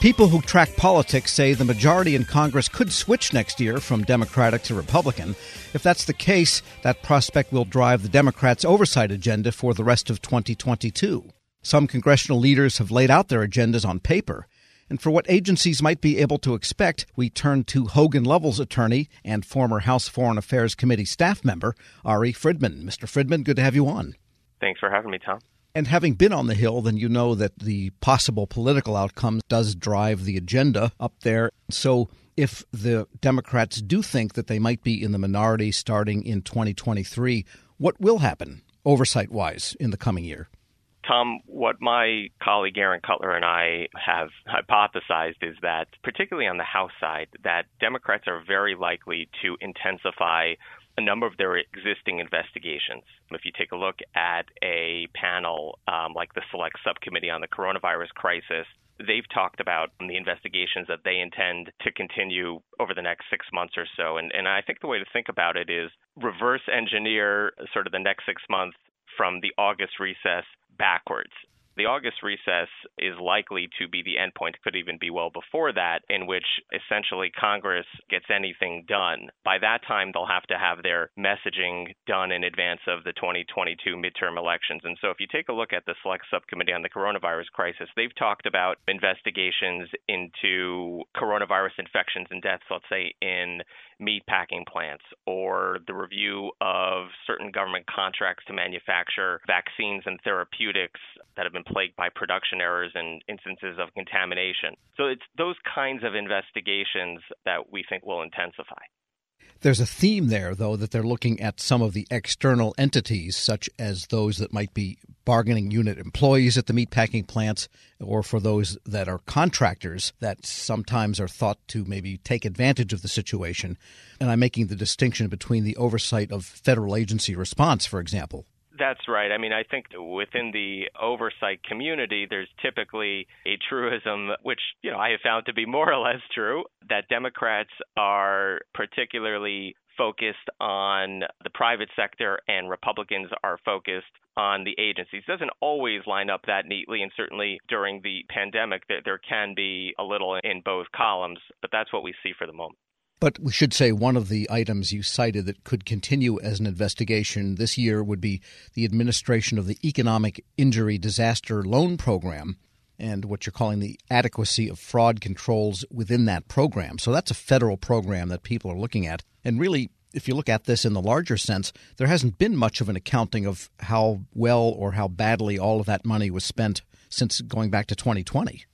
People who track politics say the majority in Congress could switch next year from Democratic to Republican. If that's the case, that prospect will drive the Democrats' oversight agenda for the rest of 2022. Some congressional leaders have laid out their agendas on paper. And for what agencies might be able to expect, we turn to Hogan Lovells attorney and former House Foreign Affairs Committee staff member, Ari Friedman. Mr. Friedman, good to have you on. Thanks for having me, Tom. And having been on the Hill, then you know that the possible political outcomes does drive the agenda up there. So if the Democrats do think that they might be in the minority starting in 2023, what will happen oversight wise in the coming year? Tom, what my colleague Aaron Cutler and I have hypothesized is that, particularly on the House side, that Democrats are very likely to intensify a number of their existing investigations. If you take a look at a panel um, like the Select Subcommittee on the Coronavirus Crisis, they've talked about the investigations that they intend to continue over the next six months or so. And, and I think the way to think about it is reverse engineer sort of the next six months from the August recess backwards the August recess is likely to be the endpoint, could even be well before that, in which essentially Congress gets anything done. By that time, they'll have to have their messaging done in advance of the 2022 midterm elections. And so if you take a look at the Select Subcommittee on the Coronavirus Crisis, they've talked about investigations into coronavirus infections and deaths, let's say in meat packing plants, or the review of certain government contracts to manufacture vaccines and therapeutics that have been plagued by production errors and instances of contamination. So it's those kinds of investigations that we think will intensify. There's a theme there, though, that they're looking at some of the external entities, such as those that might be bargaining unit employees at the meatpacking plants, or for those that are contractors that sometimes are thought to maybe take advantage of the situation. And I'm making the distinction between the oversight of federal agency response, for example. That's right. I mean, I think within the oversight community, there's typically a truism, which you know I have found to be more or less true, that Democrats are particularly focused on the private sector and Republicans are focused on the agencies. It doesn't always line up that neatly, and certainly during the pandemic, there, there can be a little in both columns, but that's what we see for the moment. But we should say one of the items you cited that could continue as an investigation this year would be the administration of the Economic Injury Disaster Loan Program and what you're calling the adequacy of fraud controls within that program. So that's a federal program that people are looking at. And really, if you look at this in the larger sense, there hasn't been much of an accounting of how well or how badly all of that money was spent since going back to 2020.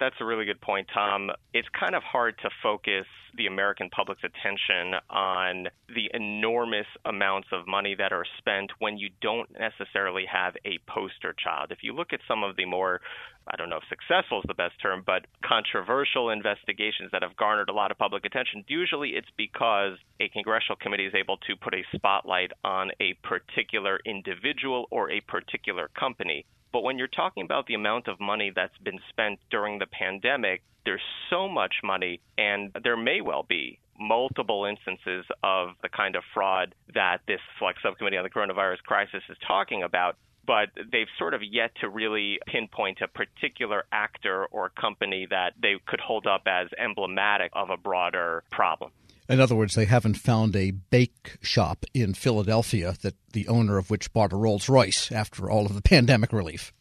That's a really good point, Tom. It's kind of hard to focus the American public's attention on the enormous amounts of money that are spent when you don't necessarily have a poster child. If you look at some of the more I don't know if successful is the best term, but controversial investigations that have garnered a lot of public attention, usually it's because a congressional committee is able to put a spotlight on a particular individual or a particular company. But when you're talking about the amount of money that's been spent during the pandemic, there's so much money, and there may well be multiple instances of the kind of fraud that this select subcommittee on the coronavirus crisis is talking about. But they've sort of yet to really pinpoint a particular actor or company that they could hold up as emblematic of a broader problem. In other words, they haven't found a bake shop in Philadelphia that the owner of which bought a Rolls Royce after all of the pandemic relief.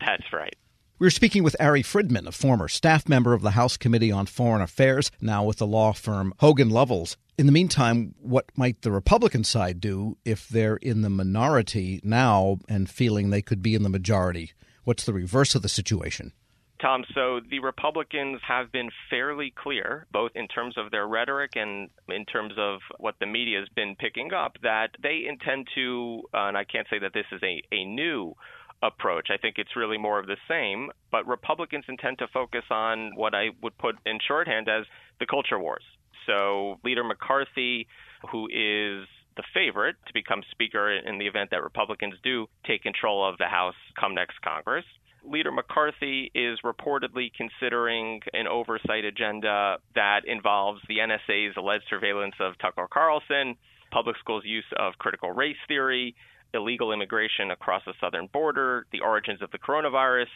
That's right. We're speaking with Ari Friedman, a former staff member of the House Committee on Foreign Affairs, now with the law firm Hogan Lovells. In the meantime, what might the Republican side do if they're in the minority now and feeling they could be in the majority? What's the reverse of the situation? Tom, so the Republicans have been fairly clear, both in terms of their rhetoric and in terms of what the media has been picking up, that they intend to, uh, and I can't say that this is a, a new approach. I think it's really more of the same, but Republicans intend to focus on what I would put in shorthand as the culture wars. So, Leader McCarthy, who is the favorite to become Speaker in the event that Republicans do take control of the House come next Congress, Leader McCarthy is reportedly considering an oversight agenda that involves the NSA's alleged surveillance of Tucker Carlson, public schools' use of critical race theory, illegal immigration across the southern border, the origins of the coronavirus,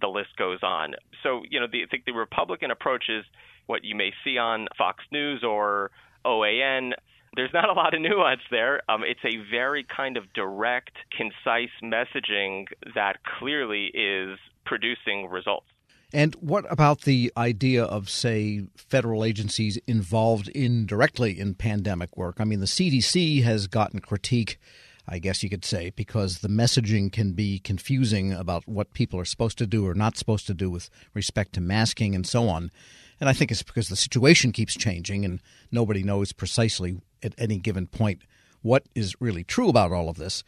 the list goes on. So, you know, the, I think the Republican approach is what you may see on Fox News or OAN. There's not a lot of nuance there. Um, it's a very kind of direct, concise messaging that clearly is producing results. And what about the idea of, say, federal agencies involved indirectly in pandemic work? I mean, the CDC has gotten critique, I guess you could say, because the messaging can be confusing about what people are supposed to do or not supposed to do with respect to masking and so on. And I think it's because the situation keeps changing and nobody knows precisely at any given point what is really true about all of this.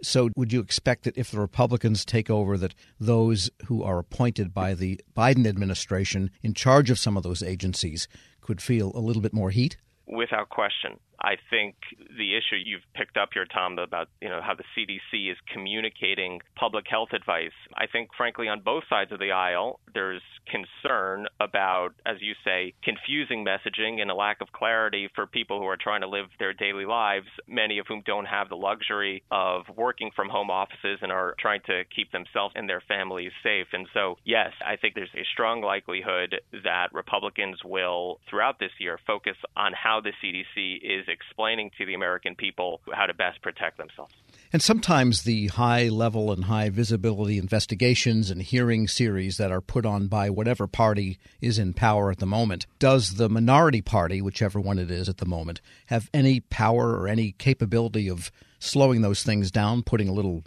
So, would you expect that if the Republicans take over, that those who are appointed by the Biden administration in charge of some of those agencies could feel a little bit more heat? Without question. I think the issue you've picked up here, Tom, about you know how the CDC is communicating public health advice. I think, frankly, on both sides of the aisle, there's concern about, as you say, confusing messaging and a lack of clarity for people who are trying to live their daily lives. Many of whom don't have the luxury of working from home offices and are trying to keep themselves and their families safe. And so, yes, I think there's a strong likelihood that Republicans will, throughout this year, focus on how the CDC is explaining to the American people how to best protect themselves. And sometimes the high level and high visibility investigations and hearing series that are put on by whatever party is in power at the moment, does the minority party, whichever one it is at the moment, have any power or any capability of slowing those things down, putting a little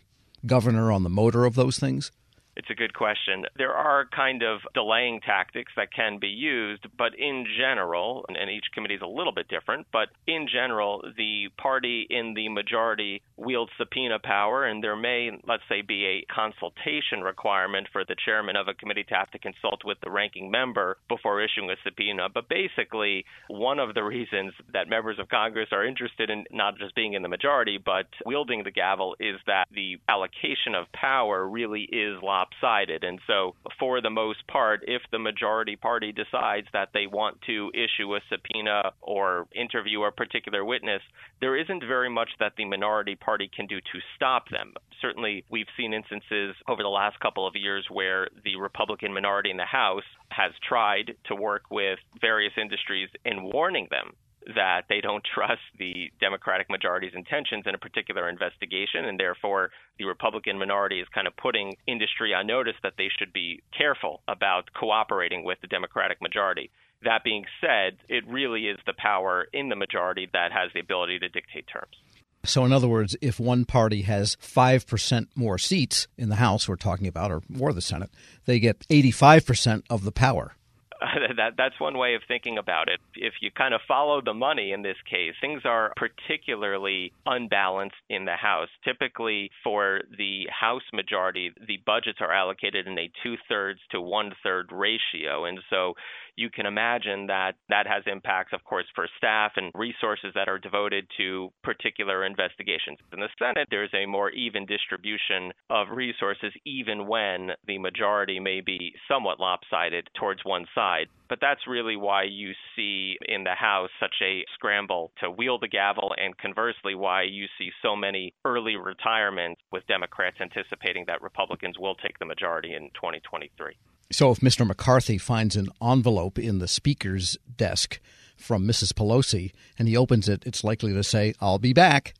governor on the motor of those things? It's a good question. There are kind of delaying tactics that can be used, but in general, and each committee is a little bit different, but in general, the party in the majority wields subpoena power, and there may, let's say, be a consultation requirement for the chairman of a committee to have to consult with the ranking member before issuing a subpoena. But basically, one of the reasons that members of Congress are interested in not just being in the majority, but wielding the gavel is that the allocation of power really is lopsided lopsided. And so, for the most part, if the majority party decides that they want to issue a subpoena or interview a particular witness, there isn't very much that the minority party can do to stop them. Certainly, we've seen instances over the last couple of years where the Republican minority in the House has tried to work with various industries in warning them that they don't trust the Democratic majority's intentions in a particular investigation, and therefore the Republican minority is kind of putting industry on notice that they should be careful about cooperating with the Democratic majority. That being said, it really is the power in the majority that has the ability to dictate terms. So, in other words, if one party has 5% more seats in the House, we're talking about, or more the Senate, they get 85% of the power. that that's one way of thinking about it. If you kind of follow the money in this case, things are particularly unbalanced in the House. Typically, for the House majority, the budgets are allocated in a two thirds to one third ratio, and so you can imagine that that has impacts, of course, for staff and resources that are devoted to particular investigations. In the Senate, there's a more even distribution of resources, even when the majority may be somewhat lopsided towards one side. But that's really why you see in the House such a scramble to wield the gavel, and conversely, why you see so many early retirements with Democrats anticipating that Republicans will take the majority in 2023. So if Mr. McCarthy finds an envelope in the speaker's desk from Mrs. Pelosi and he opens it, it's likely to say, I'll be back.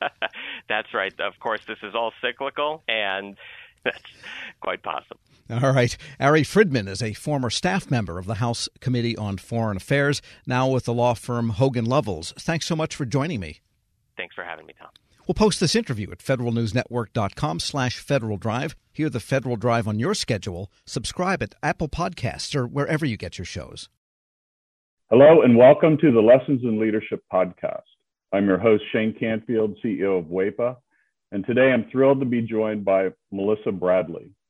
that's right. Of course, this is all cyclical, and that's quite possible. All right. Ari Friedman is a former staff member of the House Committee on Foreign Affairs, now with the law firm Hogan Lovells. Thanks so much for joining me. Thanks for having me, Tom. We'll post this interview at federalnewsnetwork.com slash Federal Drive. Hear the Federal Drive on your schedule. Subscribe at Apple Podcasts or wherever you get your shows. Hello and welcome to the Lessons in Leadership podcast. I'm your host, Shane Canfield, CEO of WEPA. And today I'm thrilled to be joined by Melissa Bradley,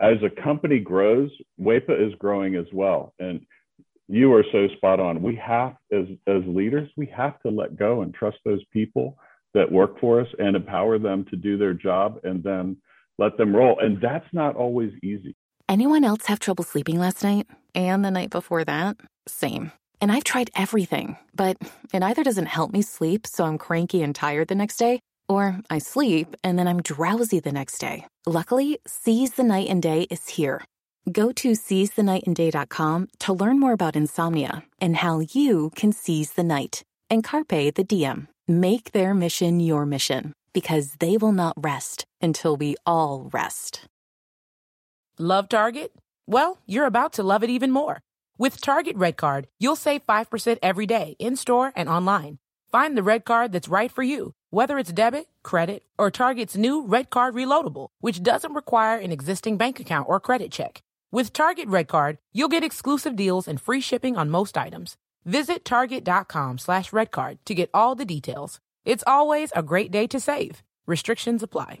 as a company grows, WEPA is growing as well. And you are so spot on. We have, as, as leaders, we have to let go and trust those people that work for us and empower them to do their job and then let them roll. And that's not always easy. Anyone else have trouble sleeping last night? And the night before that? Same. And I've tried everything, but it either doesn't help me sleep, so I'm cranky and tired the next day or I sleep and then I'm drowsy the next day. Luckily, Seize the Night and Day is here. Go to seizethenightandday.com to learn more about insomnia and how you can seize the night. And Carpe the DM. Make their mission your mission because they will not rest until we all rest. Love Target? Well, you're about to love it even more. With Target Red Card, you'll save 5% every day in store and online. Find the red card that's right for you whether it's debit, credit, or Target's new Red Card Reloadable, which doesn't require an existing bank account or credit check. With Target Red Card, you'll get exclusive deals and free shipping on most items. Visit target.com slash redcard to get all the details. It's always a great day to save. Restrictions apply.